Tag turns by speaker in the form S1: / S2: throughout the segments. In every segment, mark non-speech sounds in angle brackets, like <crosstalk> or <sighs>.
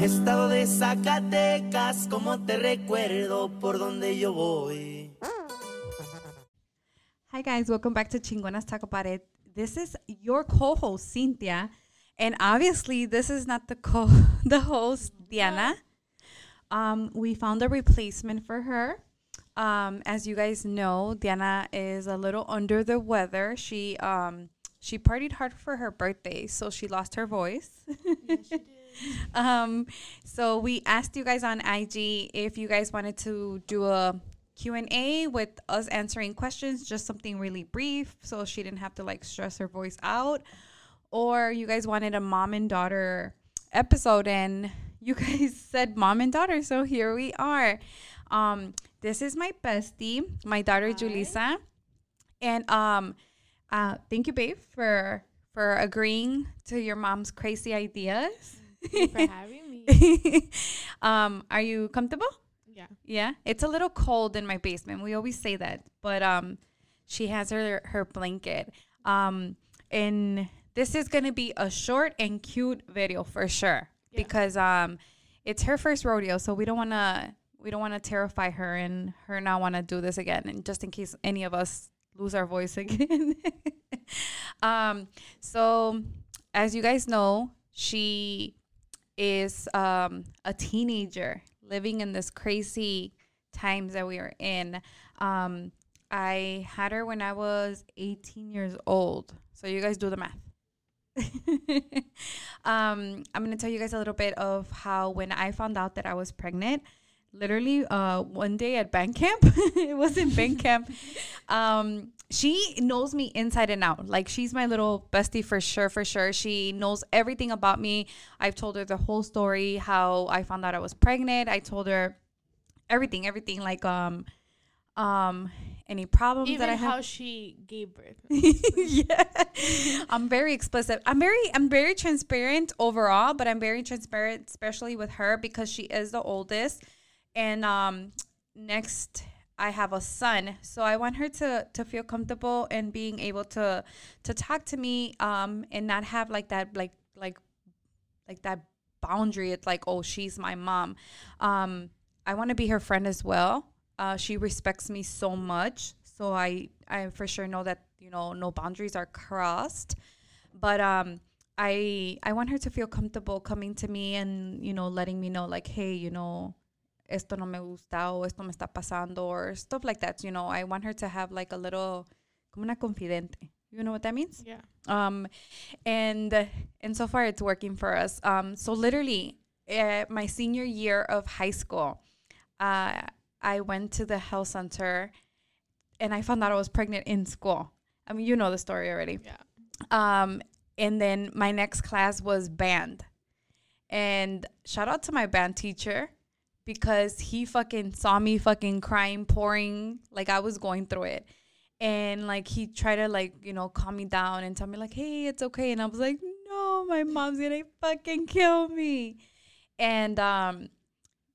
S1: Estado de Zacatecas, como te recuerdo por donde yo voy.
S2: Hi guys, welcome back to Chingonas Talk About It. This is your co-host Cynthia, and obviously this is not the co <laughs> the host Diana. Um, we found a replacement for her. Um, as you guys know, Diana is a little under the weather. She um she partied hard for her birthday, so she lost her voice. <laughs> <laughs> um, so we asked you guys on IG if you guys wanted to do a Q&A with us answering questions, just something really brief so she didn't have to like stress her voice out or you guys wanted a mom and daughter episode and <laughs> you guys <laughs> said mom and daughter, so here we are. Um this is my bestie, my daughter Julissa. And um uh thank you babe for for agreeing to your mom's crazy ideas.
S3: Thank you for <laughs> having me.
S2: um are you comfortable?
S3: Yeah.
S2: Yeah, it's a little cold in my basement. We always say that, but um, she has her her blanket. Um, and this is gonna be a short and cute video for sure
S3: Yeah.
S2: because um, it's her first rodeo, so we don't wanna we don't wanna terrify her and her not wanna do this again, and just in case any of us lose our voice <laughs> again. um, so as you guys know, she is um, a teenager living in this crazy times that we are in. Um, I had her when I was 18 years old. So you guys do the math. <laughs> um, I'm going to tell you guys a little bit of how when I found out that I was pregnant, literally uh, one day at bank camp, <laughs> it was in bank camp. <laughs> Um, she knows me inside and out. Like she's my little bestie for sure, for sure. She knows everything about me. I've told her the whole story, how I found out I was pregnant. I told her everything, everything like um um any problems
S3: Even
S2: that I have.
S3: how she gave birth. <laughs>
S2: yeah. I'm very explicit. I'm very I'm very transparent overall, but I'm very transparent especially with her because she is the oldest. And um next I have a son. So I want her to to feel comfortable and being able to to talk to me um and not have like that like like like that boundary. It's like, oh, she's my mom. Um I want to be her friend as well. Uh, she respects me so much, so I I for sure know that you know no boundaries are crossed. But um, I I want her to feel comfortable coming to me and you know letting me know like, hey, you know, esto no me gusta o esto me está pasando or stuff like that. You know, I want her to have like a little como una confidente. You know what that means?
S3: Yeah.
S2: um and and so far it's working for us um so literally uh, my senior year of high school uh i went to the health center and i found out i was pregnant in school i mean you know the story already
S3: Yeah.
S2: um and then my next class was band and shout out to my band teacher because he fucking saw me fucking crying pouring like i was going through it. And like he tried to like you know calm me down and tell me like hey it's okay. And i was like no my mom's gonna fucking kill me. And um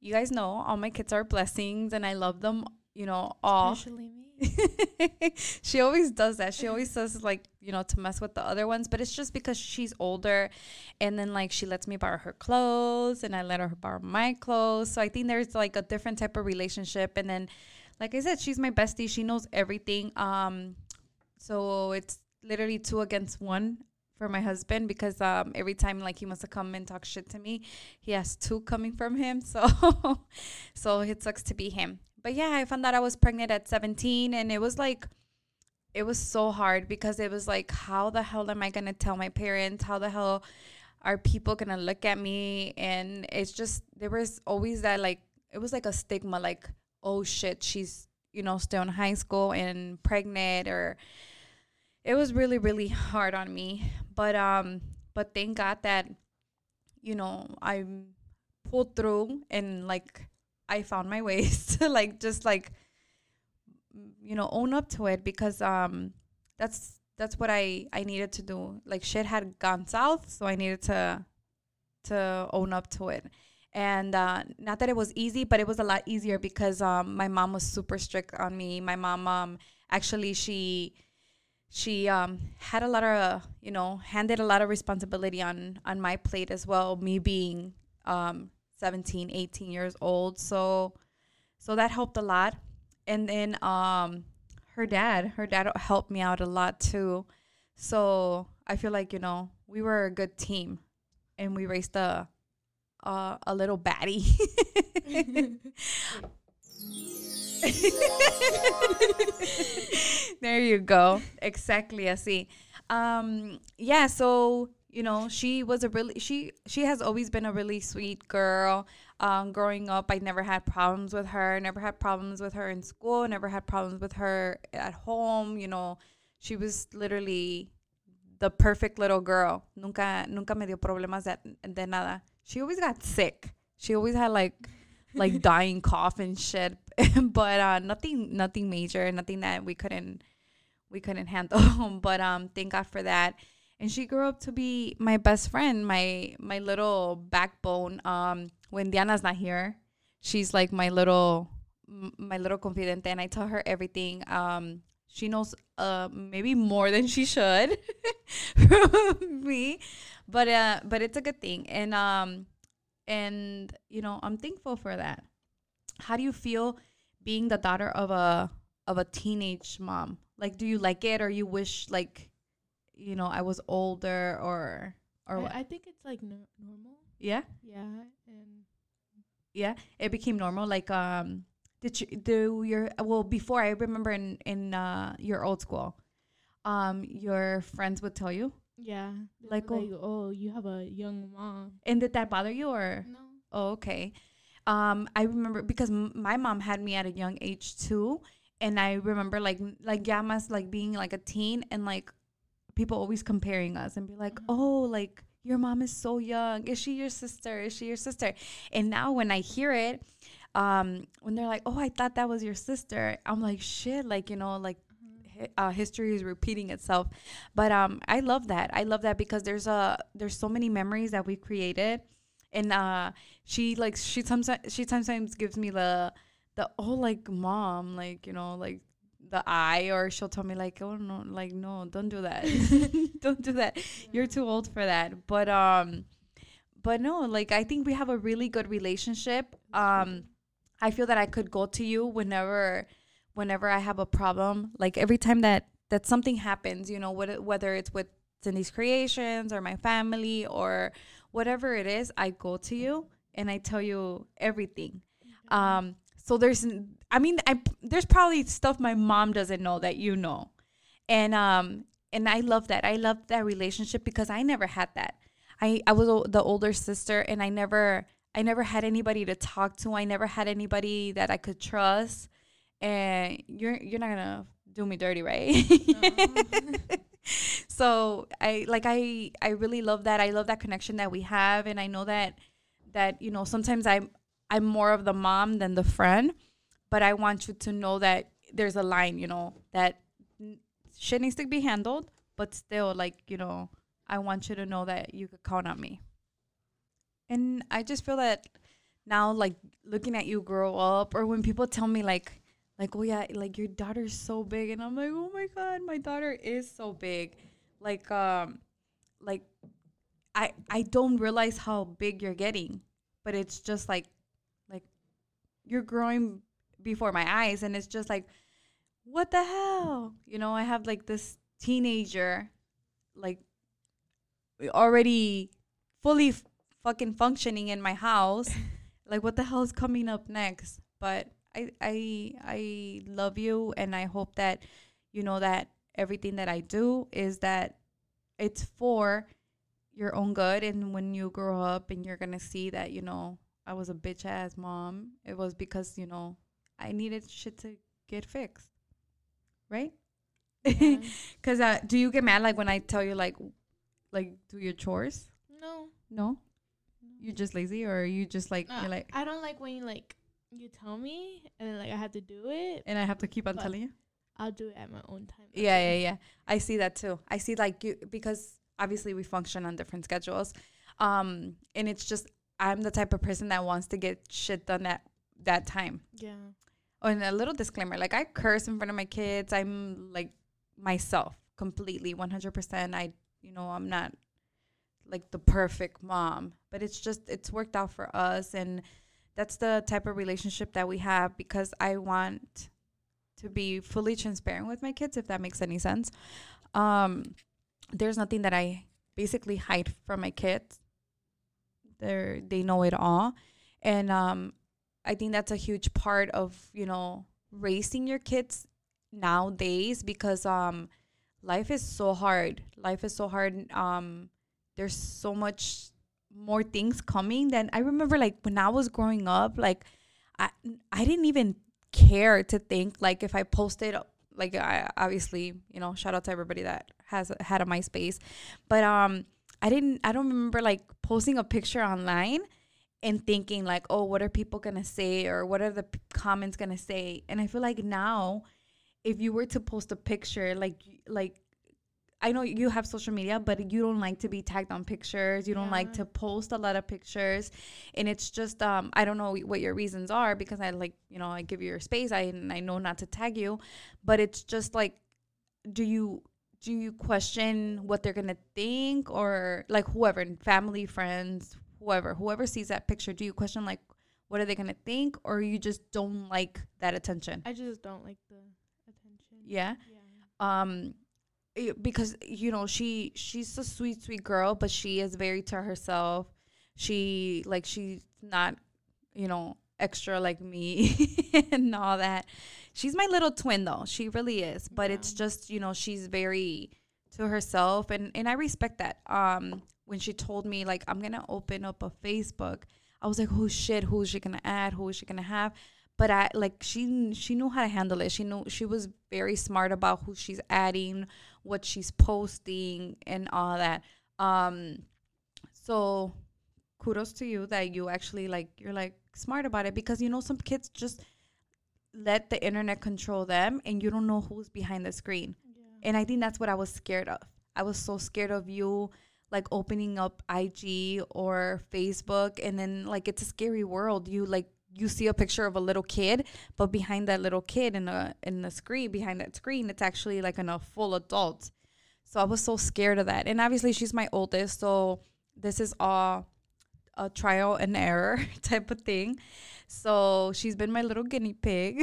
S2: you guys know all my kids are blessings and i love them you know all.
S3: Especially me. <laughs>
S2: she always does that. She always says like, you know, to mess with the other ones, but it's just because she's older and then like she lets me borrow her clothes and I let her borrow my clothes. So I think there's like a different type of relationship and then like I said, she's my bestie. She knows everything. Um so it's literally two against one for my husband because um every time like he wants to come and talk shit to me, he has two coming from him. <laughs> So so it sucks to be him. But yeah, I found out I was pregnant at 17 and it was like it was so hard because it was like how the hell am I going to tell my parents? How the hell are people going to look at me? And it's just there was always that like it was like a stigma like oh shit, she's you know still in high school and pregnant or it was really really hard on me. But um but thank God that you know, I pulled through and like I found my ways <laughs> to like just like you know own up to it because um that's that's what I I needed to do. Like shit had gone south, so I needed to to own up to it. And uh, not that it was easy, but it was a lot easier because um, my mom was super strict on me. My mom um, actually she she um, had a lot of you know handed a lot of responsibility on on my plate as well. Me being um 17, 18 years old. So so that helped a lot. And then um her dad, her dad helped me out a lot too. So I feel like, you know, we were a good team and we raised a a little baddie. <laughs> there you go. Exactly I see. Um yeah, so you know, she was a really she she has always been a really sweet girl. Um growing up, I never had problems with her, never had problems with her in school, never had problems with her at home, you know. She was literally the perfect little girl. Nunca nunca me dio problemas de, de nada. She always got sick. She always had like like <laughs> dying cough and shit, <laughs> but uh, nothing nothing major, nothing that we couldn't we couldn't handle. <laughs> but um, thank God for that. And she grew up to be my best friend, my my little backbone. Um, when Diana's not here, she's like my little my little confidente, and I tell her everything. Um, she knows uh maybe more than she should <laughs> from me, but uh, but it's a good thing. And um, and you know i'm thankful for that how do you feel being the daughter of a of a teenage mom like do you like it or you wish like you know i was older or or
S3: I,
S2: what
S3: I think it's like no- normal.
S2: yeah
S3: Yeah, and
S2: yeah it became normal like um did you do your well before i remember in in uh your old school um your friends would tell you
S3: yeah, they
S2: Like, oh-
S3: oh, you have a young mom.
S2: and did that bother you or
S3: No.
S2: Oh, okay. Um, I remember because m- my mom had me at a young age too, and I remember like like Yamas like being like a teen and like people always comparing us and be like,
S3: Mhm.
S2: oh, like your mom is so young. Is she your sister? Is she your sister? And now when I hear it, um, when they're like, oh, I thought that was your sister, I'm like, shit, like you know, like hi- uh, history is repeating itself but um i love that i love that because there's a there's so many memories that we created and uh she like she sometimes she sometimes gives me the the oh like mom like you know like the eye or she'll tell me like oh no like no don't do that. <laughs> <laughs> Don't do that. You're too old for that. But um but no like i think we have a really good relationship. Um i feel that i could go to you whenever whenever i have a problem. Like every time that that something happens you know what, whether it's with cindy's creations or my family or whatever it is i go to you and i tell you everything. Um so there's I mean i there's probably stuff my mom doesn't know that you know. And um and i love that. I love that relationship because i never had that. I i was the older sister and i never i never had anybody to talk to. I never had anybody that i could trust. And you're you're not gonna do me dirty right? <laughs> So i like i i really love that. I love that connection that we have. And i know that that you know sometimes i'm i'm more of the mom than the friend but i want you to know that there's a line you know that shit needs to be handled but still like you know i want you to know that you could count on me. And i just feel that now like looking at you grow up or when people tell me like like oh yeah like your daughter's so big and i'm like oh my god my daughter is so big. Like um like i i don't realize how big you're getting but it's just like you're growing before my eyes and it's just like what the hell? You know i have like this teenager like already fully f- fucking functioning in my house. <laughs> Like what the hell is coming up next? But i i i love you and i hope that you know that everything that i do is that it's for your own good and when you grow up and you're gonna see that you know i was a bitch ass mom it was because you know i needed shit to get fixed right
S3: Yeah. <laughs>
S2: because uh, do you get mad like when i tell you like like do your chores
S3: no.
S2: no you're just lazy or you just like
S3: Uh,
S2: you're like
S3: I don't like when you like you tell me and then like I have to do it.
S2: and i have to keep on telling you
S3: I'll do it at my own time.
S2: Yeah, yeah, yeah. I see that too. I see like you because obviously we function on different schedules. Um and it's just I'm the type of person that wants to get shit done at that time.
S3: Yeah.
S2: Oh, and a little disclaimer, like I curse in front of my kids. I'm like myself completely 100%. I you know, I'm not like the perfect mom, but it's just it's worked out for us and that's the type of relationship that we have because I want to be fully transparent with my kids if that makes any sense. Um there's nothing that I basically hide from my kids. They they know it all. And um I think that's a huge part of, you know, raising your kids nowadays because um life is so hard. Life is so hard. Um there's so much more things coming than I remember like when I was growing up like I I didn't even care to think like if I posted like I obviously, you know, shout out to everybody that has had a MySpace. But um I didn't I don't remember like posting a picture online and thinking like, "Oh, what are people going to say or what are the p- comments going to say?" And I feel like now if you were to post a picture like like I know you have social media, but you don't like to be tagged on pictures. You don't like to post a lot of pictures, and it's just um I don't know what your reasons are because I like you know I give you your space. I and I know not to tag you, but it's just like, do you do you question what they're gonna think or like whoever family friends whoever whoever sees that picture do you question like what are they gonna think or you just don't like that attention
S3: I just don't like the attention.
S2: yeah
S3: Yeah.
S2: um it- because you know she she's a sweet sweet girl but she is very to herself she like she's not you know extra like me <laughs> and all that she's my little twin though. She really is. But it's just you know she's very to herself and and i respect that. Um when she told me like i'm gonna open up a facebook i was like oh shit? Who is she gonna add? Who is she gonna have? But I like she she knew how to handle it. She knew she was very smart about who she's adding, what she's posting, and all that. Um, so kudos to you that you actually like you're like smart about it because you know some kids just let the internet control them and you don't know who's behind the screen.
S3: Yeah.
S2: And I think that's what I was scared of. I was so scared of you like opening up IG or Facebook and then like it's a scary world. You like you see a picture of a little kid, but behind that little kid in a in the screen, behind that screen, it's actually like an, a full adult. So I was so scared of that. And obviously she's my oldest, so this is all a trial and error <laughs> type of thing. So she's been my little guinea pig.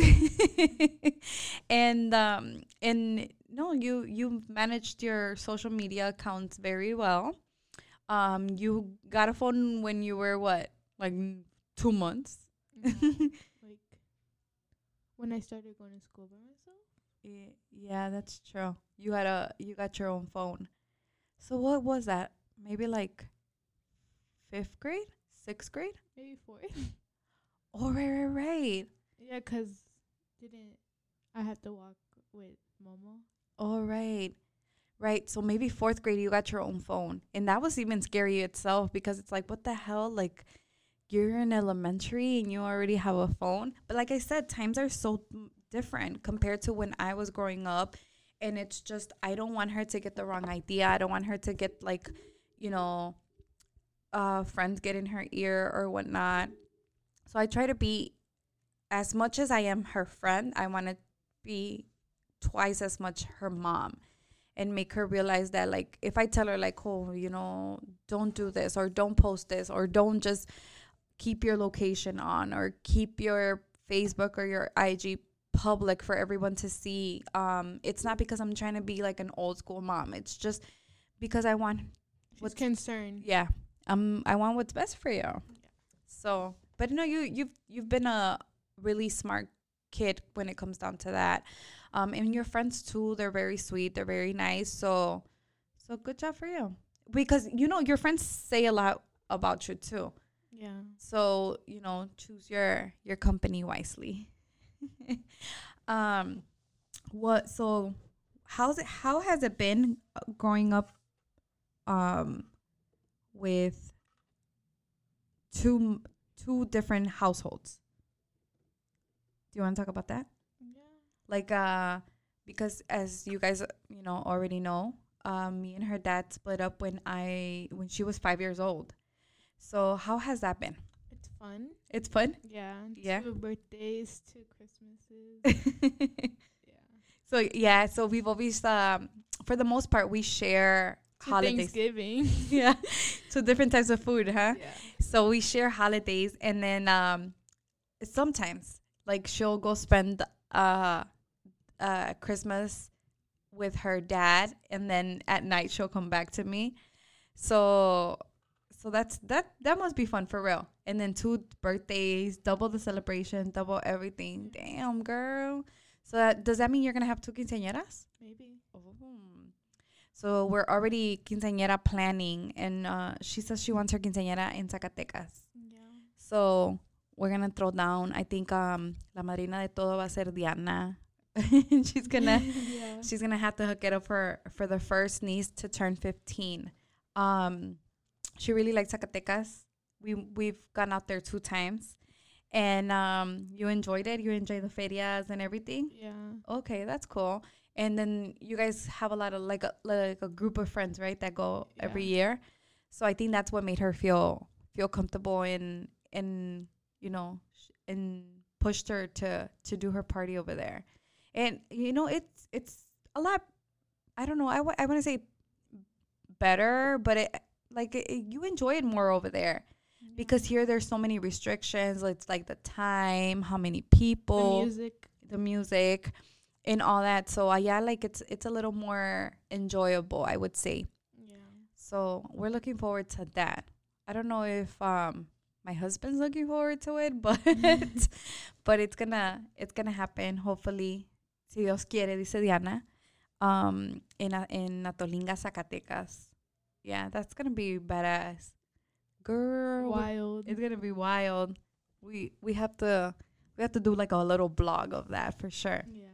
S2: <laughs> and um and no, you you managed your social media accounts very well. Um you got a phone when you were what? Like 2 months.
S3: Yeah. <laughs> like when I started going to school by myself.
S2: Ye- Yeah, that's true. You had a you got your own phone. So what was that? Maybe like 5th grade? 6th grade?
S3: Maybe fourth. <laughs>
S2: Oh, right, right, right.
S3: yeah, 'cause didn't I had to walk with Momo?
S2: All right. Right. So maybe fourth grade, you got your own phone. And that was even scary itself because it's like, what the hell? Like, you're in elementary and you already have a phone. But like I said, times are so different compared to when I was growing up. And it's just, I don't want her to get the wrong idea. I don't want her to get, like, you know, uh, friends get in her ear or whatnot. So I try to be, as much as I am her friend, I want to be twice as much her mom and make her realize that like if I tell her like oh you know don't do this or don't post this or don't just keep your location on or keep your Facebook or your IG public for everyone to see um it's not because I'm trying to be like an old school mom it's just because I want
S3: She's
S2: What's-
S3: concerned.
S2: yeah um I want what's best for you. So but no you you've you've been a really smart kid when it comes down to that. Um and your friends too they're very sweet they're very nice. So so good job for you. Because you know your friends say a lot about you too.
S3: Yeah.
S2: so you know choose your your company wisely. <laughs> Um what so how's it how has it been uh, growing up um with two two different households do you want to talk about that
S3: Yeah.
S2: like uh because as you guys you know already know um me and her dad split up when i when she was five years old so how has that been
S3: It's fun.
S2: it's fun
S3: Yeah.
S2: Yeah.
S3: Two birthdays, two Christmases. <laughs> yeah.
S2: so yeah so we've always um for the most part we share holidays.
S3: Thanksgiving. <laughs>
S2: yeah, to different types of food, huh?
S3: yeah.
S2: So we share holidays, and then um, sometimes like she'll go spend uh, uh, Christmas with her dad, and then at night she'll come back to me. So, so that's that. That must be fun for real. And then two birthdays, double the celebration, double everything. Damn, girl. So that, does that mean you're gonna have two quinceañeras?
S3: Maybe.
S2: So we're already quinceañera planning, and uh, she says she wants her quinceañera in Zacatecas.
S3: Yeah.
S2: So we're gonna throw down. I think um, la madrina de todo va a ser Diana. <laughs> she's gonna <laughs>
S3: yeah.
S2: she's gonna have to hook it up for for the first niece to turn 15. Um, she really likes Zacatecas. We we've gone out there two times, and um, you enjoyed it. You enjoyed the ferias and everything.
S3: Yeah.
S2: Okay, that's cool. And then you guys have a lot of like a like a group of friends, right? That go every year. So I think that's what made her feel feel comfortable and and you know sh- and pushed her to to do her party over there. And you know it's it's a lot. I don't know. I I want to say better, but it like it, you enjoy it more over there because here there's so many restrictions. It's like the time, how many people, the
S3: music.
S2: the music and all that. So uh, yeah, like it's it's a little more enjoyable, I would say.
S3: Yeah.
S2: So we're looking forward to that. I don't know if um my husband's looking forward to it, <laughs> but <laughs> but it's gonna it's gonna happen hopefully. Si Dios quiere, dice Diana. Um, in A- in Atolinga, Zacatecas. Yeah, that's gonna be badass. Girl,
S3: Wild.
S2: it's gonna be wild. We we have to we have to do like a little blog of that for sure.
S3: yeah.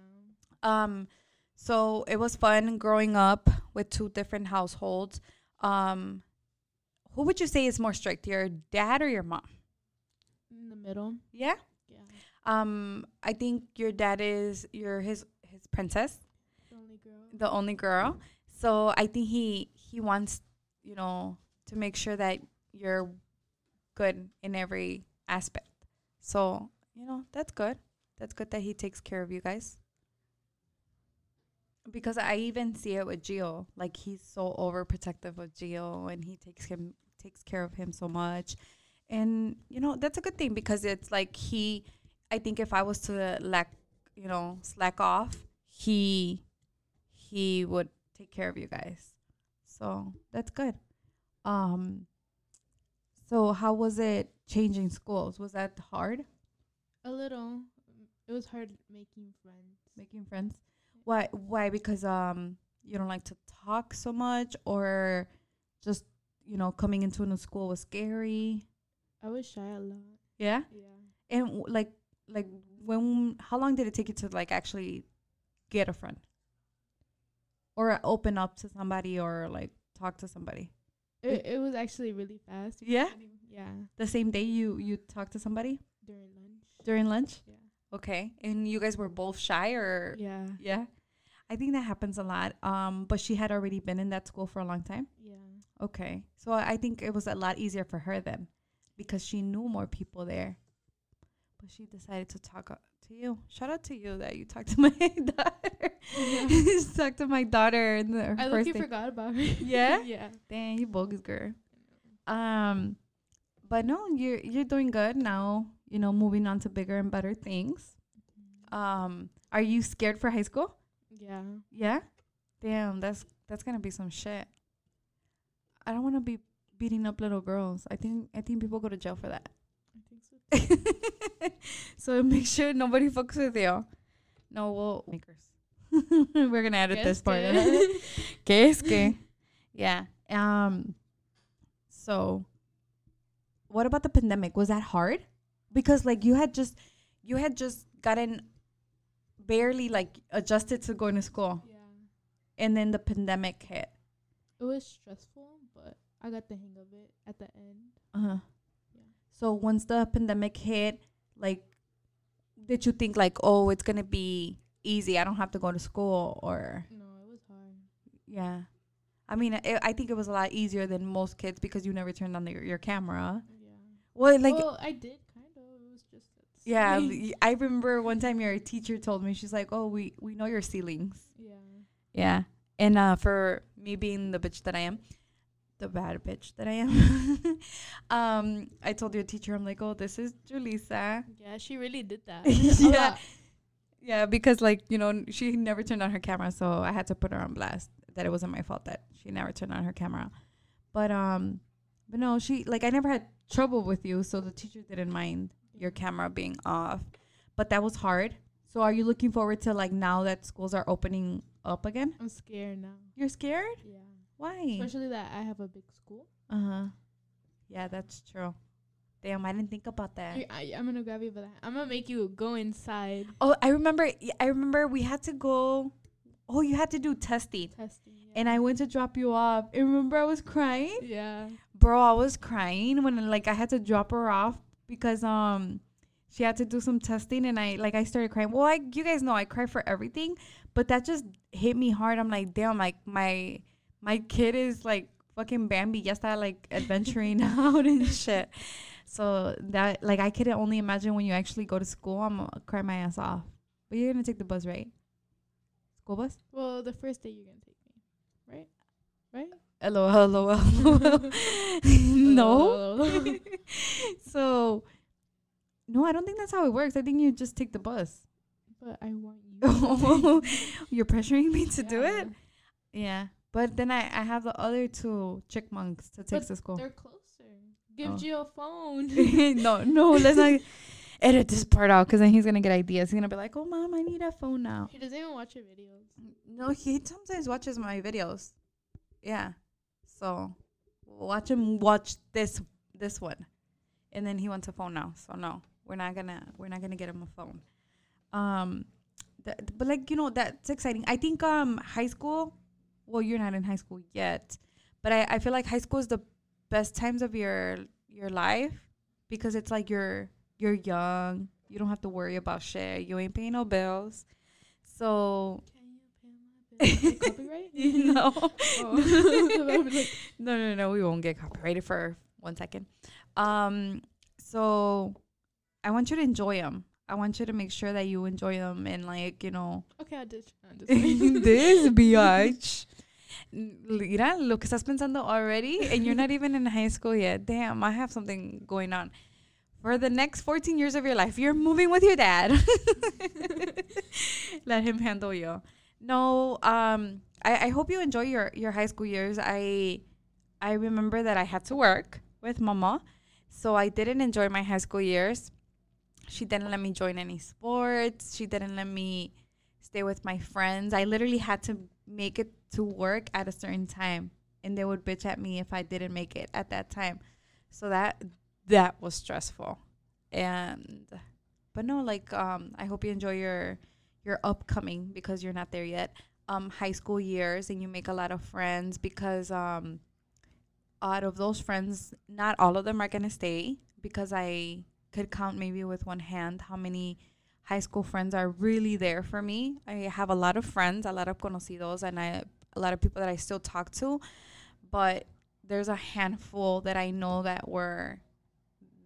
S2: Um, so it was fun growing up with two different households. Um, who would you say is more strict, your dad or your mom?
S3: In the middle.
S2: Yeah.
S3: Yeah.
S2: Um, I think your dad is your his his princess,
S3: The only girl.
S2: the only girl. So I think he he wants you know to make sure that you're good in every aspect. So you know that's good. That's good that he takes care of you guys. Because I even see it with Gio. Like he's so overprotective of Gio, and he takes him takes care of him so much. And you know that's a good thing because it's like he. I think if I was to lack, you know, slack off, he he would take care of you guys. So that's good. Um. So how was it changing schools? Was that hard?
S3: A little. It was hard making friends.
S2: making friends why why because um you don't like to talk so much or just you know coming into a new school was scary
S3: I was shy a lot.
S2: yeah
S3: Yeah.
S2: and w- like like when how long did it take you to like actually get a friend or open up to somebody or like talk to somebody
S3: It, it was actually really fast.
S2: Yeah?
S3: Yeah.
S2: the same day you you talked to somebody
S3: During lunch.
S2: during lunch
S3: Yeah.
S2: okay and you guys were both shy or
S3: Yeah.
S2: yeah i think that happens a lot um but she had already been in that school for a long time
S3: Yeah.
S2: Okay. So I think it was a lot easier for her then because she knew more people there. But she decided to talk uh, to you. Shout out to you that you talked to <laughs> my daughter.
S3: Yeah. <laughs>
S2: talked to my daughter in the
S3: I
S2: first day.
S3: forgot about her. <laughs>
S2: Yeah?
S3: yeah.
S2: Dang, you bogus girl. Um but no, you're you're doing good now, you know, moving on to bigger and better things. Um are you scared for high school?
S3: Yeah.
S2: Yeah? Damn, that's that's gonna be some shit. I don't wanna be beating up little girls. I think I think people go to jail for that.
S3: I think so. <laughs>
S2: so make sure nobody fucks with you. No, we'll <laughs> makers. <laughs> We're gonna edit this part. ¿Qué es que? Yeah. Um. So, what about the pandemic? Was that hard? Because like you had just, you had just gotten barely like adjusted to going to school,
S3: yeah.
S2: and then the pandemic hit.
S3: It was stressful, but I got the hang of it at the end.
S2: Uh huh.
S3: Yeah.
S2: So once the pandemic hit, like, did you think like, oh, it's gonna be easy? I don't have to go to school, or
S3: No, it was hard.
S2: yeah. I mean, it, I think it was a lot easier than most kids because you never turned on the, your camera.
S3: Yeah.
S2: Well, like,
S3: well, I did kind of. It was just. at the
S2: yeah, I remember one time your teacher told me she's like, "Oh, we we know your ceilings."
S3: yeah.
S2: Yeah, And uh, for me being the bitch that I am, the bad bitch that I am, <laughs> um, I told your teacher, I'm like, oh, this is Julissa.
S3: Yeah, she really did that. <laughs>
S2: Yeah. Yeah, because like you know she never turned on her camera, so I had to put her on blast that it wasn't my fault that she never turned on her camera. But um, but no, she like I never had trouble with you, so the teacher didn't mind your camera being off. But that was hard. So are you looking forward to like now that schools are opening up again?
S3: I'm scared now.
S2: You're scared?
S3: Yeah.
S2: Why?
S3: Especially that I have a big school.
S2: Uh huh. Yeah, that's true. Damn, I didn't think about that.
S3: I, I, I'm gonna grab you by hand. I'm gonna make you go inside
S2: Oh, I remember. I remember we had to go. Oh, you had to do testing.
S3: testing. Yeah.
S2: and I went to drop you off. And remember, I was crying,
S3: yeah.
S2: bro. I was crying when like I had to drop her off because um she had to do some testing, and I like I started crying. Well, I you guys know I cry for everything, but that just hit me hard. I'm like, damn, like my my kid is like fucking Bambi. Yes, that like adventuring <laughs> out and shit. So that like I could only imagine when you actually go to school. I'm gonna cry my ass off. But you're gonna take the bus, right? School bus?
S3: Well, the first day you're gonna take me, right? Right?
S2: Hello, hello, hello. <laughs> no. <laughs> so, no, I don't think that's how it works. I think you just take the bus.
S3: but I want you. <laughs>
S2: You're pressuring me to do it? Yeah. But then I, I have the other two chickmunks to take
S3: But
S2: to school.
S3: They're closer. Give
S2: Oh.
S3: you a phone.
S2: no, no, let's not edit this part out because then he's going to get ideas. He's going to be like, oh, mom, I need a phone now.
S3: he doesn't even watch your videos.
S2: No, he sometimes watches my videos. Yeah. So watch him watch this this one. And then he wants a phone now. So no, we're not gonna we're not gonna get him a phone. Um but like you know that's exciting. I think um high school well you're not in high school yet. But I, I feel like high school is the best times of your your life because it's like you're you're young. You don't have to worry about shit. You ain't paying no bills. So
S3: Can you pay my bill? Like <laughs> copyright? <laughs>
S2: no. <laughs>
S3: Oh. I was like,
S2: no, no, no. We won't get copyrighted for one second. Um, so I want you to enjoy them. I want you to make sure that you enjoy them and like you know
S3: okay, I did. I'm just kidding.
S2: this biatch. Mira lo que estás pensando already, and you're not even in high school yet. Damn, I have something going on. For the next 14 years of your life, you're moving with your dad. Let him handle you. No, um, I, I hope you enjoy your, your high school years. I I remember that I had to work with mama, so I didn't enjoy my high school years. She didn't let me join any sports. She didn't let me stay with my friends. I literally had to make it to work at a certain time, and they would bitch at me if I didn't make it at that time. So that that was stressful. And but no, like um, I hope you enjoy your your upcoming because you're not there yet. Um, high school years, and you make a lot of friends because um, out of those friends, not all of them are gonna stay because I could count maybe with one hand how many high school friends are really there for me. I have a lot of friends, a lot of conocidos, and I a lot of people that I still talk to, but there's a handful that I know that were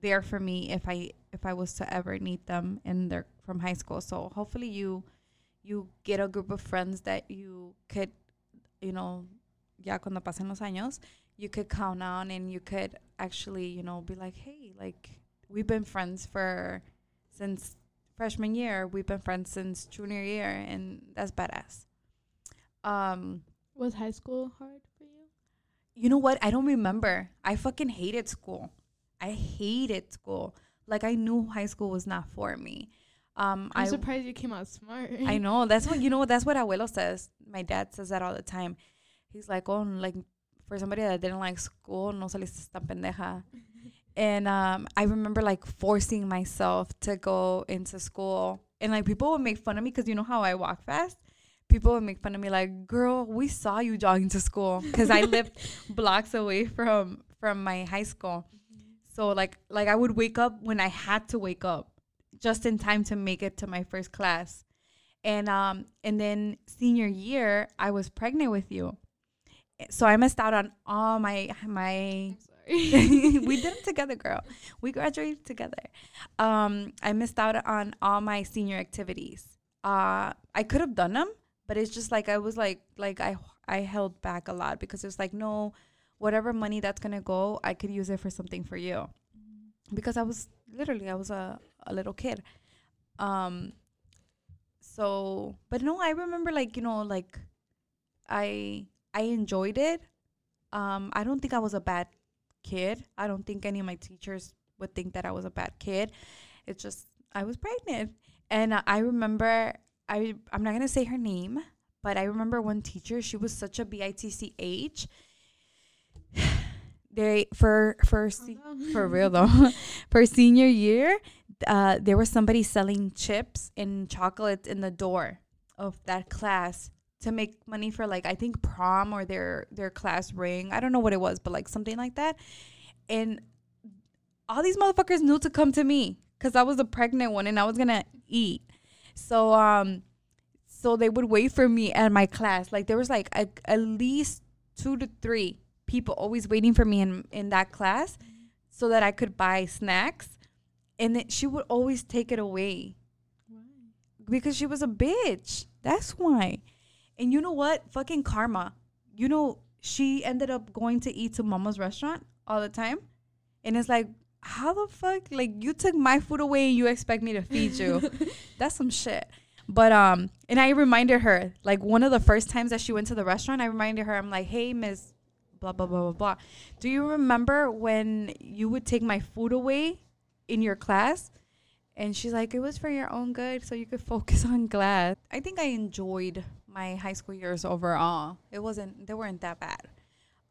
S2: there for me if I if I was to ever need them in their from high school. So hopefully you you get a group of friends that you could, you know, ya cuando pasen los años, you could count on and you could actually, you know, be like, hey, like we've been friends for since freshman year. We've been friends since junior year, and that's badass. Um,
S3: Was high school hard for you?
S2: you know what? I don't remember. I fucking hated school. I hated school. Like I knew high school was not for me. Um,
S3: I'm
S2: I
S3: surprised you came out smart.
S2: I know that's what you know. That's what abuelo says. My dad says that all the time. He's like, oh, like for somebody that didn't like school, no saliste tan pendeja. <laughs> And um, I remember like forcing myself to go into school, and like people would make fun of me because you know how I walk fast. People would make fun of me like, "Girl, we saw you jogging to school," because I <laughs> lived blocks away from from my high school. So like like I would wake up when I had to wake up, just in time to make it to my first class. And um and then senior year I was pregnant with you. So I missed out on all my my <laughs> we did it <laughs> together, girl. We graduated together. Um, I missed out on all my senior activities. Uh, I could have done them, but it's just like I was like, like I, I held back a lot because it's like no, whatever money that's gonna go, I could use it for something for you because I was literally I was a, a little kid. Um so but no, I remember like, you know, like I I enjoyed it. Um I don't think I was a bad kid. I don't think any of my teachers would think that I was a bad kid. It's just I was pregnant. And uh, I remember I I'm not going to say her name, but I remember one teacher, she was such a bitch. <sighs> They for for se- for real though <laughs> for senior year uh there was somebody selling chips and chocolates in the door of that class to make money for like i think prom or their their class ring. I don't know what it was but like something like that. And all these motherfuckers knew to come to me because i was a pregnant one and i was gonna eat. So um so they would wait for me at my class. Like there was like a, at least two to three people always waiting for me in in that class so that I could buy snacks and then she would always take it away because she was a bitch. That's why. And you know what? Fucking karma. You know, she ended up going to eat to mama's restaurant all the time. And it's like, how the fuck? Like you took my food away and you expect me to feed you. <laughs> That's some shit. But um and I reminded her, like one of the first times that she went to the restaurant, I reminded her, I'm like, hey Miss blah blah blah blah blah. Do you remember when you would take my food away in your class? And she's like, it was for your own good, so you could <laughs> focus on class. I think I enjoyed my high school years overall. It wasn't, they weren't that bad.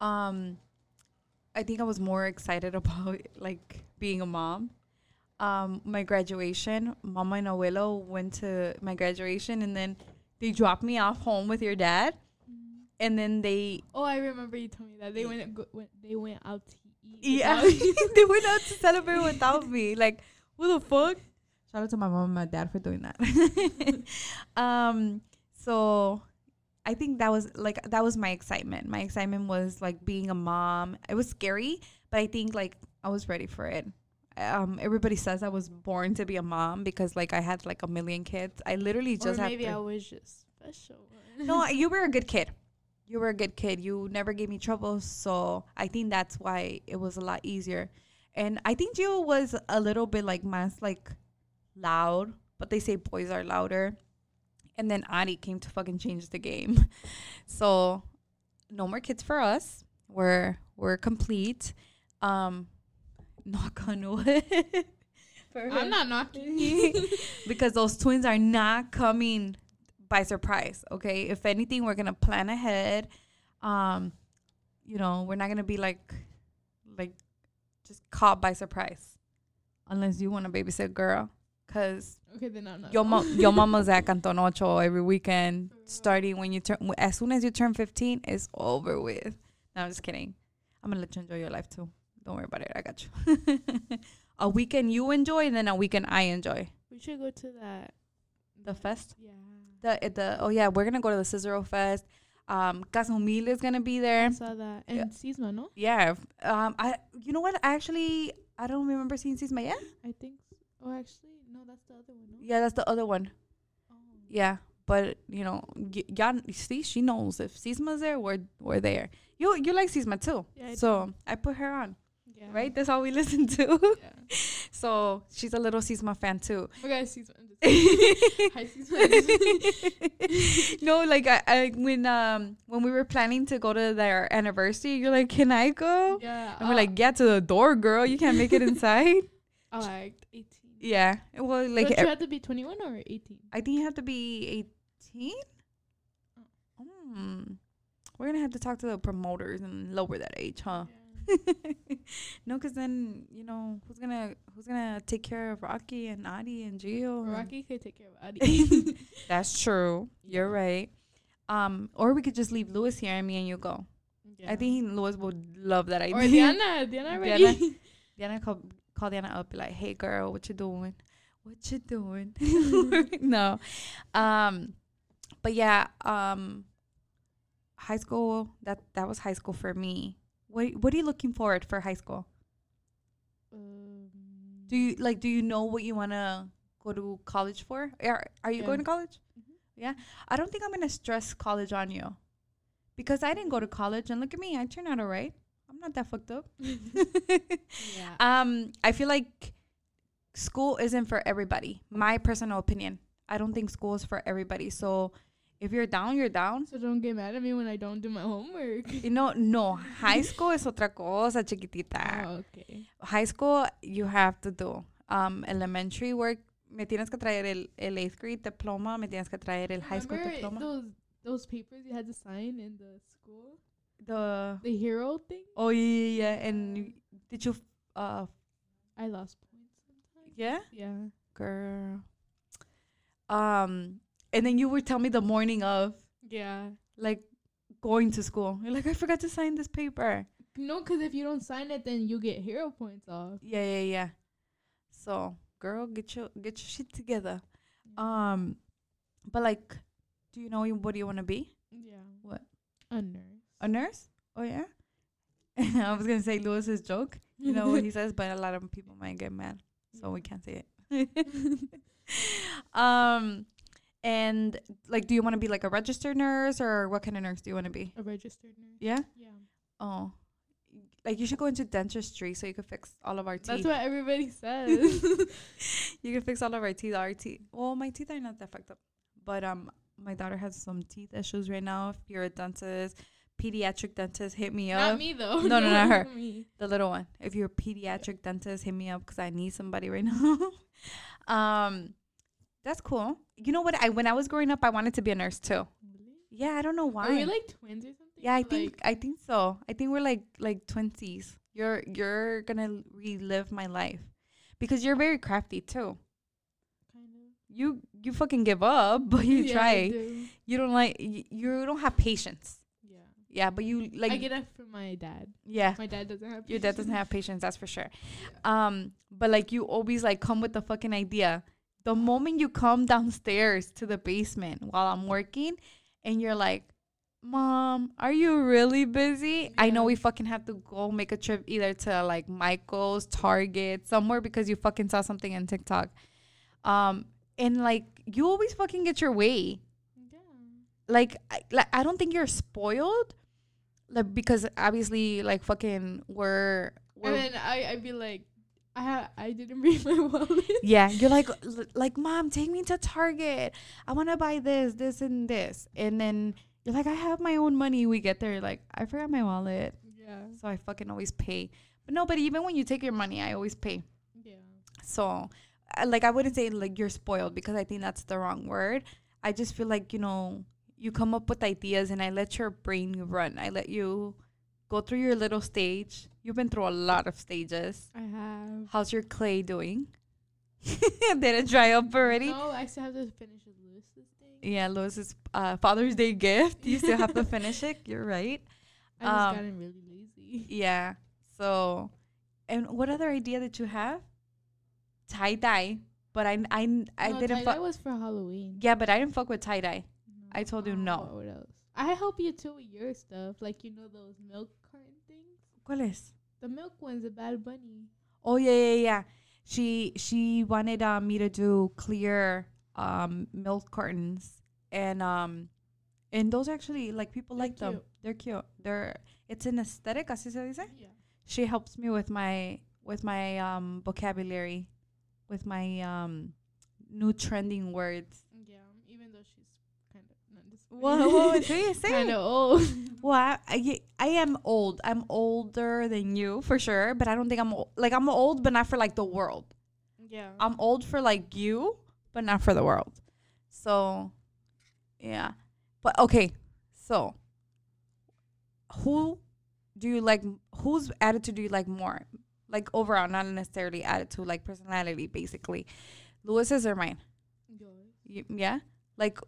S2: Um, I think I was more excited <laughs> about like being a mom. Um, my graduation, Mama and Abuelo went to my graduation, and then they dropped me off home with your dad, and then they
S3: Oh, I remember you told me that they went, go, went they went out to.
S2: Yeah, they went out to celebrate without me. Like, who the fuck? Shout out to my mom and my dad for doing that. <laughs> um, so I think that was like that was my excitement. My excitement was like being a mom. It was scary, but I think like I was ready for it. Um, everybody says I was born to be a mom because like I had like a million kids. I literally
S3: or
S2: just had
S3: maybe
S2: three.
S3: I was just special.
S2: No, you were a good kid. You were a good kid. You never gave me trouble, so I think that's why it was a lot easier. And I think Gio was a little bit like más like loud, but they say boys are louder. And then Ari came to fucking change the game. <laughs> So no more kids for us. We're we're complete. Um <laughs> knock on wood. <laughs>
S3: I'm not knocking.
S2: because those twins are not coming by surprise okay? If anything we're gonna plan ahead. Um you know we're not gonna be like like just caught by surprise. Unless you want to babysit girl. Because
S3: okay, then I'm not.
S2: your mom <laughs> your mama's at Canton Ocho every weekend starting when you turn as soon as you turn 15 it's over with. No i'm just kidding. I'm gonna let you enjoy your life too. Don't worry about it. I got you. <laughs> A weekend you enjoy and then a weekend i enjoy.
S3: We should go to that.
S2: the fest?
S3: Yeah.
S2: The the oh yeah, we're gonna go to the Cicero Fest. Um, Casomil is gonna be
S3: I
S2: there.
S3: saw that. And
S2: Yeah.
S3: Sisma, no?
S2: Yeah. Um, I you know what? I actually I don't remember seeing Sisma yet.
S3: I think. So. Oh, actually, no, that's the other one, no?
S2: Yeah, that's the other one.
S3: Oh.
S2: Yeah, but you know, y- y'all see, she knows if Sisma's there, we're we're there. You you like Sisma too,
S3: Yeah, I
S2: so
S3: do.
S2: I put her on.
S3: Yeah.
S2: Right, that's all we <laughs> listen to.
S3: Yeah. <laughs>
S2: so she's a little Sisma fan too.
S3: Oh, guys, Sisma. I'm just kidding. Hi, Sisma.
S2: no, like I, I when um when we were planning to go to their anniversary, you're like, "Can I go?"
S3: yeah.
S2: And we're
S3: uh,
S2: like, "Get to the door, girl. You can't make it inside." <laughs>
S3: I liked 18.
S2: yeah. Well, like
S3: Don't you have to be 21 or 18?
S2: I think you have to be 18. Hmm. We're gonna have to talk to the promoters and lower that age, huh? <laughs> no, because then you know who's gonna who's gonna take care of Rocky and Adi and Gio.
S3: Rocky could take care of Adi. <laughs> <laughs>
S2: That's true. You're right. Um, or we could just leave Lewis here and me and you go. I think Lewis would love that idea.
S3: Or Diana. Diana already.
S2: Diana. Diana call, call Diana up, be like, "Hey, girl, what you doing? What you doing?" no, um, but yeah, um, high school. That that was high school for me. What What are you looking forward for high school?
S3: Um,
S2: Do you like? Do you know what you want to go to college for? Are Are you
S3: Yeah.
S2: going to college?
S3: Mhm.
S2: Yeah, I don't think I'm gonna stress college on you because I didn't go to college and look at me, I turned out alright. I'm not that fucked up. <laughs>
S3: yeah. <laughs>
S2: Um, I feel like school isn't for everybody. My personal opinion. I don't think school is for everybody. So if you're down, you're down.
S3: So don't get mad at me when I don't do my homework. <laughs>
S2: You know, no. High school is otra cosa, chiquitita.
S3: Oh, okay.
S2: High school, you have to do. Um, elementary work, me tienes que traer el, el eighth grade diploma, me tienes que traer el high school
S3: Remember
S2: diploma.
S3: Those those papers you had to sign in the school,
S2: The
S3: the hero thing.
S2: oh yeah, yeah, yeah. And did you uh
S3: I lost points sometimes.
S2: yeah,
S3: Yeah.
S2: girl. Um, and then you would tell me the morning of
S3: Yeah.
S2: like going to school. You're like, I forgot to sign this paper.
S3: No, because if you don't sign it, then you get hero points off.
S2: Yeah, yeah, yeah. So, girl, get your get your shit together. Um, but like, do you know what do you want to be?
S3: Yeah.
S2: What?
S3: A nurse.
S2: A nurse? Oh yeah. <laughs> I was gonna say Lewis's joke. You know what he <laughs> says, but a lot of people might get mad, so we can't say it. <laughs> um, and like, do you want to be like a registered nurse or what kind of nurse do you want to be?
S3: A registered nurse.
S2: Yeah.
S3: Yeah.
S2: Oh, like you should go into dentistry so you could fix all of our teeth.
S3: That's what everybody <laughs> says.
S2: you can fix all of our teeth. Our teeth. Well, my teeth are not that fucked up, but um, my daughter has some teeth issues right now. If you're a dentist, pediatric dentist, hit me
S3: not
S2: up.
S3: Not me though.
S2: No, no, <laughs> not her.
S3: Me.
S2: The little one. If you're a pediatric dentist, hit me up because I need somebody right <laughs> now. um, that's cool. You know what? I when I was growing up, I wanted to be a nurse too.
S3: Really?
S2: Yeah, I don't know why.
S3: Are we like twins or something?
S2: yeah, I
S3: Or,
S2: think I think so. I think we're like like twinsies. You're you're gonna relive my life because you're very crafty too.
S3: kind of.
S2: You you fucking give up, <laughs> but you <laughs>
S3: Yeah,
S2: try.
S3: do.
S2: You don't like you, you don't have patience.
S3: Yeah.
S2: Yeah, but you like
S3: I get that from my dad.
S2: yeah.
S3: My dad doesn't have.
S2: Your dad doesn't have patience, that's for sure. <laughs> Um, but like you always like come with the fucking idea. The moment you come downstairs to the basement while I'm working, and you're like, "Mom, are you really busy?" I know we fucking have to go make a trip either to like Michael's, Target, somewhere because you fucking saw something on TikTok. Um, and like you always fucking get your way
S3: Yeah.
S2: like I, like I don't think you're spoiled, like because obviously like fucking we're, we're
S3: And then I I'd be like, I I didn't <laughs> bring my wallet.
S2: yeah you're like like mom take me to Target I want to buy this this and this and then you're like I have my own money we get there like I forgot my wallet
S3: Yeah.
S2: so I fucking always pay but no but even when you take your money I always pay
S3: Yeah.
S2: so I- like I wouldn't say like you're spoiled because I think that's the wrong word. I just feel like you know you come up with ideas and I let your brain run. I let you go through your little stage. You've been through a lot of stages.
S3: I have.
S2: How's your clay doing? <laughs> Did it dry up already?
S3: No, I still have to finish Lewis's thing.
S2: Yeah, Lewis's uh, Father's Day gift. You still have to <laughs> finish it. You're right.
S3: I just
S2: Um,
S3: gotten really lazy.
S2: Yeah. So, and what other idea did you have? Tie dye, but I I I
S3: no,
S2: didn't.
S3: tie-dye was for Halloween.
S2: Yeah, but I didn't fuck with tie dye. I told you
S3: Oh,
S2: no.
S3: What else? I help you too with your stuff, like you know those milk.
S2: ¿Cuál es?
S3: The milk one's a bad bunny.
S2: Oh yeah, yeah, yeah. She she wanted uh, me to do clear um milk cartons and um and those actually like people
S3: They're
S2: like them. They're cute. They're it's an aesthetic, así se dice.
S3: Yeah.
S2: She helps me with my with my um vocabulary, with my um new trending words.
S3: Yeah. Even though she's kind of not this.
S2: Whoa, whoa, say it, <laughs> say
S3: Kind of old. <laughs>
S2: Well, I, I I am old. I'm older than you for sure, but I don't think I'm old. like I'm old, but not for like the world.
S3: yeah.
S2: I'm old for like you, but not for the world. So, yeah. But okay, so who do you like? Whose attitude do you like more? Like overall, not necessarily attitude, like personality, basically. Lewis's or mine?
S3: Yours.
S2: Y- yeah, like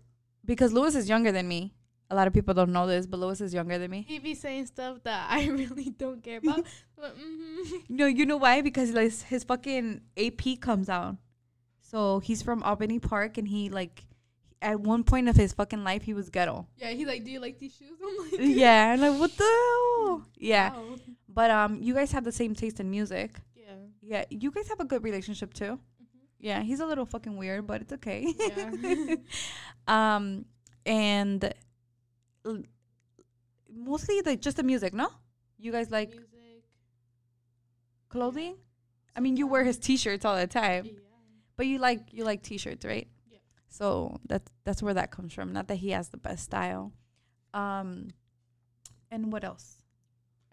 S2: because Lewis is younger than me. A lot of people don't know this, but Lewis is younger than me.
S3: He be saying stuff that I <laughs> really don't care about. <laughs> but, mm-hmm.
S2: No, you know why? Because like his fucking AP comes out. So he's from Albany Park, and he like at one point of his fucking life he was ghetto.
S3: Yeah, he's like, "Do you like these shoes?" <laughs> I'm like,
S2: yeah, and like what the hell? Yeah,
S3: Wow.
S2: but um, you guys have the same taste in music.
S3: Yeah.
S2: Yeah, you guys have a good relationship too. Yeah, he's a little fucking weird, but it's okay.
S3: Yeah. <laughs> <laughs>
S2: um, and l- mostly like just the music, no? You guys like
S3: music.
S2: clothing? I mean, you wear his t-shirts all the time,
S3: Yeah.
S2: but you like you like t-shirts, right?
S3: Yeah.
S2: So that's that's where that comes from. Not that he has the best style. Um, and what else?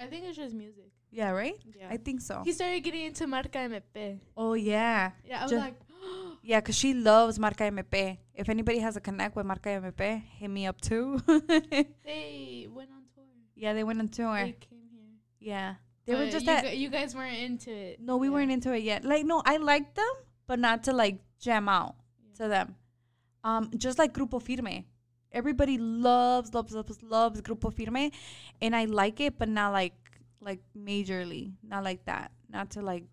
S3: I think it's just music.
S2: Yeah, right.
S3: Yeah.
S2: I think so.
S3: he started getting into Marca MP.
S2: Oh yeah,
S3: Yeah, I was
S2: Ju-
S3: like, <gasps>
S2: yeah, cause she loves Marca MP. If anybody has a connect with Marca MP, hit me up too. <laughs>
S3: they went on tour.
S2: yeah, they went on tour.
S3: They came here.
S2: Yeah, they were
S3: But
S2: just
S3: you,
S2: at.
S3: gu- you guys weren't into it.
S2: No, we
S3: Yeah.
S2: weren't into it yet. Like, no, I liked them, but not to like jam out
S3: Yeah.
S2: to them. Um, just like Grupo Firme. Everybody loves, loves, loves, loves Grupo Firme, and I like it, but not like like majorly, not like that. Not to like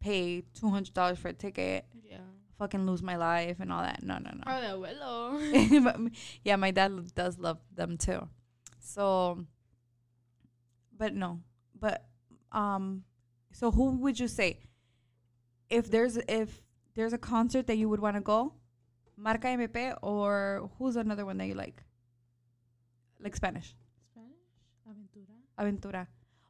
S2: pay two hundred dollars for a ticket,
S3: Yeah.
S2: fucking lose my life and all that. No, no, no.
S3: Oh, the abuelo.
S2: But yeah, my dad does love them too. So, but no, but um, so who would you say if there's if there's a concert that you would want to go, Marca MP or who's another one that you like? Like Spanish,
S3: Spanish? Aventura.
S2: Aventura.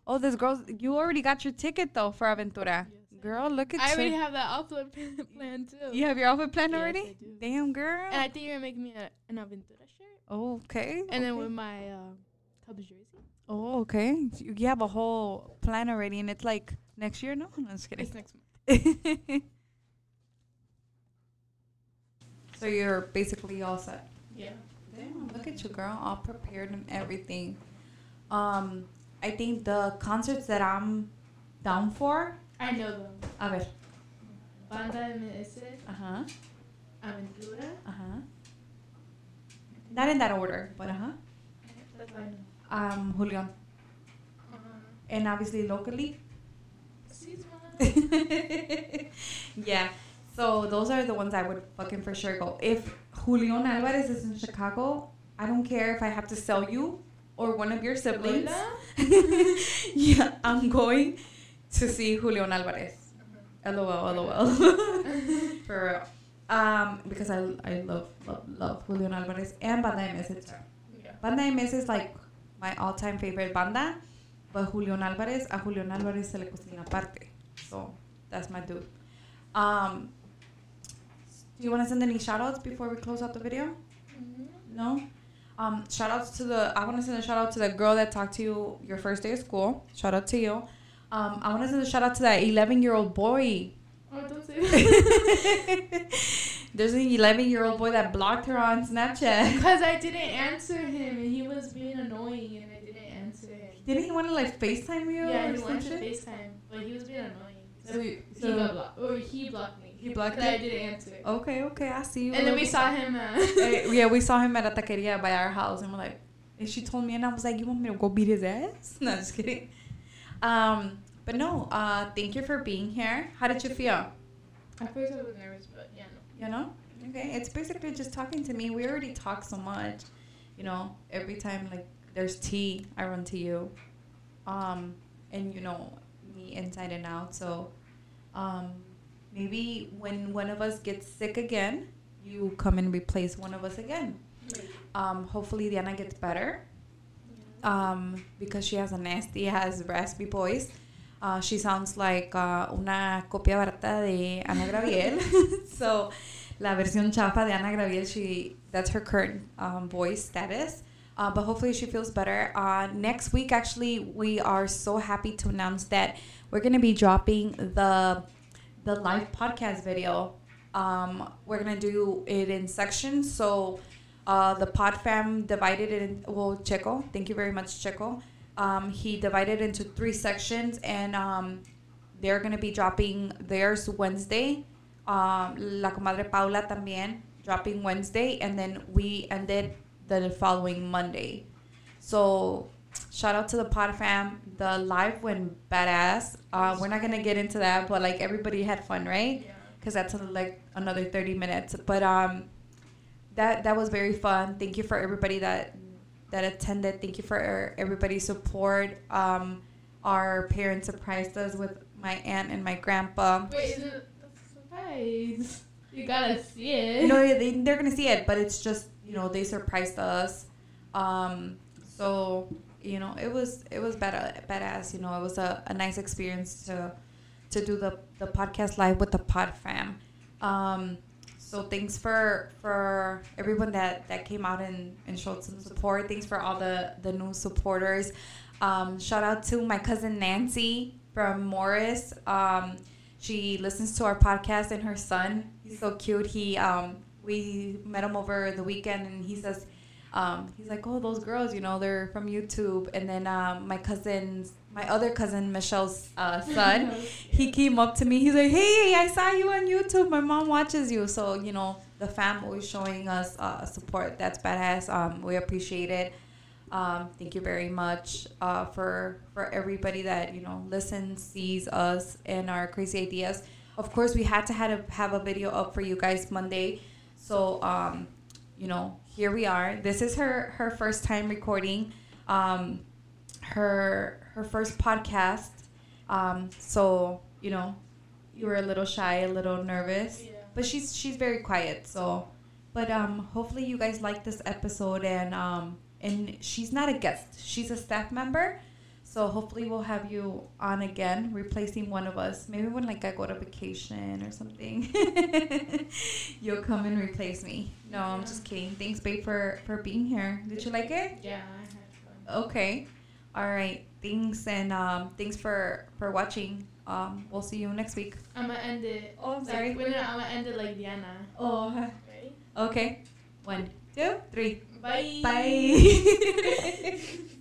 S2: Oh, this girl, you already got your ticket though for Aventura.
S3: Yes,
S2: Girl, look at
S3: I
S2: you.
S3: I already have that outfit <laughs> plan- plan too.
S2: you have your outfit planned
S3: Yes,
S2: already? Damn, girl.
S3: And I think you're gonna make me a, an Aventura shirt.
S2: okay.
S3: And then with my uh, Cubs jersey.
S2: Oh, okay. You you have a whole plan already, and it's like next year. No, no, I'm just kidding.
S3: It's next month. <laughs>
S2: so you're basically all set.
S3: Yeah.
S2: Damn, look at you, girl, all prepared and everything. Um, I think the concerts that I'm down for.
S3: I know them.
S2: A ver.
S3: Banda MS,
S2: Uh huh.
S3: Aventura.
S2: Uh huh. Not in that order, but uh huh.
S3: That's know.
S2: Um, Julión,
S3: Uh-huh.
S2: and obviously locally. <laughs> Yeah. So those are the ones I would fucking for sure go. If Julión Alvarez is in Chicago, I don't care if I have to sell you or one of your siblings. <laughs> yeah, I'm going to see Julión Alvarez. LOL, LOL. <laughs> for real. Um, because I, I love, love, love Julión Alvarez and Banda MS.
S3: Yeah.
S2: Banda MS is like my all-time favorite banda, but Julión Alvarez, a Julión Alvarez se le cocina aparte. So that's my dude. Um, do you want to send any shout-outs before we close out the video? No? Um, shout outs to the, I want to send a shout out to the girl that talked to you your first day of school. Shout out to you. Um, I want to send a shout out to that 11 year old boy.
S3: Oh, don't say <laughs> that.
S2: There's an 11 year old boy that blocked her on Snapchat. <laughs>
S3: Because I didn't answer him and he was being annoying and I didn't answer him.
S2: Didn't he want to like FaceTime you?
S3: Yeah,
S2: or
S3: he wanted to? FaceTime, but he was being annoying.
S2: So,
S3: So, he
S2: so
S3: got blocked. Or he blocked me.
S2: He blocked
S3: I didn't answer.
S2: okay, okay, I see you.
S3: And then we saw him. Uh,
S2: Eh, <laughs> yeah, we saw him at a taqueria by our house, and we're like, and she told me, and I was like, you want me to go beat his ass? <laughs> No, just kidding. Um, but no, uh, thank you for being here. How did you feel?
S3: At first I was nervous, but yeah, no.
S2: You know, okay, it's basically just talking to me. We already talk so much, you know. Every time like there's tea, I run to you, um, and you know me inside and out. So, um, maybe when one of us gets sick again, you come and replace one of us again. Um, hopefully Diana gets better. Um, because she has a nasty has raspy voice. Uh, she sounds like uh, una copia barata de Ana Gabriel. <laughs> <laughs> so, la versión chafa de Ana Gabriel, she that's her current um, voice status. Uh, but hopefully she feels better. Uh, next week, actually, we are so happy to announce that we're gonna be dropping the the live podcast video. Um, we're gonna do it in sections. So, uh, the pod fam divided it in. Well, Checo, thank you very much, Checo. Um, he divided into three sections, and um, they're gonna be dropping theirs Wednesday. Um, La comadre Paula también dropping Wednesday, and then we ended the following Monday. So shout out to the pod fam. The live went badass. Uh, we're not gonna get into that, but like everybody had fun, right?
S3: Yeah.
S2: Because that's uh, like another thirty minutes. But um, that that was very fun. Thank you for everybody that that attended. Thank you for everybody's support. Um, our parents surprised us with my aunt and my grandpa.
S3: Wait, is it a surprise? You gotta see it.
S2: No, they, they're gonna see it, but it's just you know they surprised us. Um, so you know, it was it was bad badass. You know, it was a, a nice experience to to do the the podcast live with the Pod Fam. Um, so thanks for for everyone that that came out and, and showed some support. Thanks for all the the new supporters. Um, shout out to my cousin Nancy from Morris. Um, she listens to our podcast and her son. He's so cute. He um, we met him over the weekend and he says um, he's like, oh, those girls, you know, they're from YouTube. And then um, my cousin's, my other cousin Michelle's uh, son, <laughs> he came up to me. He's like, hey, I saw you on YouTube. My mom watches you. So you know, the fam always showing us uh, support. That's badass. Um, we appreciate it. Um, thank you very much uh, for for everybody that you know listens, sees us, and our crazy ideas. Of course, we had to had a, have a video up for you guys Monday. So um, you know, here we are. This is her her first time recording, um, her her first podcast. Um, so you know, you were a little shy, a little nervous,
S3: Yeah.
S2: but she's she's very quiet. So, but um, hopefully you guys like this episode and um, and she's not a guest; she's a staff member. So hopefully we'll have you on again, replacing one of us. Maybe when like I go to vacation or something, <laughs> you'll come and replace me. No, I'm just kidding. Thanks, babe, for for being here. Did you like it?
S3: Yeah, I had fun.
S2: Okay. All right. Thanks and um, thanks for for watching. Um, we'll see you next week.
S3: I'm gonna end it.
S2: Oh, I'm
S3: like,
S2: sorry.
S3: Wait, no, I'm gonna end it like Diana.
S2: Oh.
S3: Ready?
S2: Okay. One, two, three.
S3: Bye.
S2: Bye. <laughs> <laughs>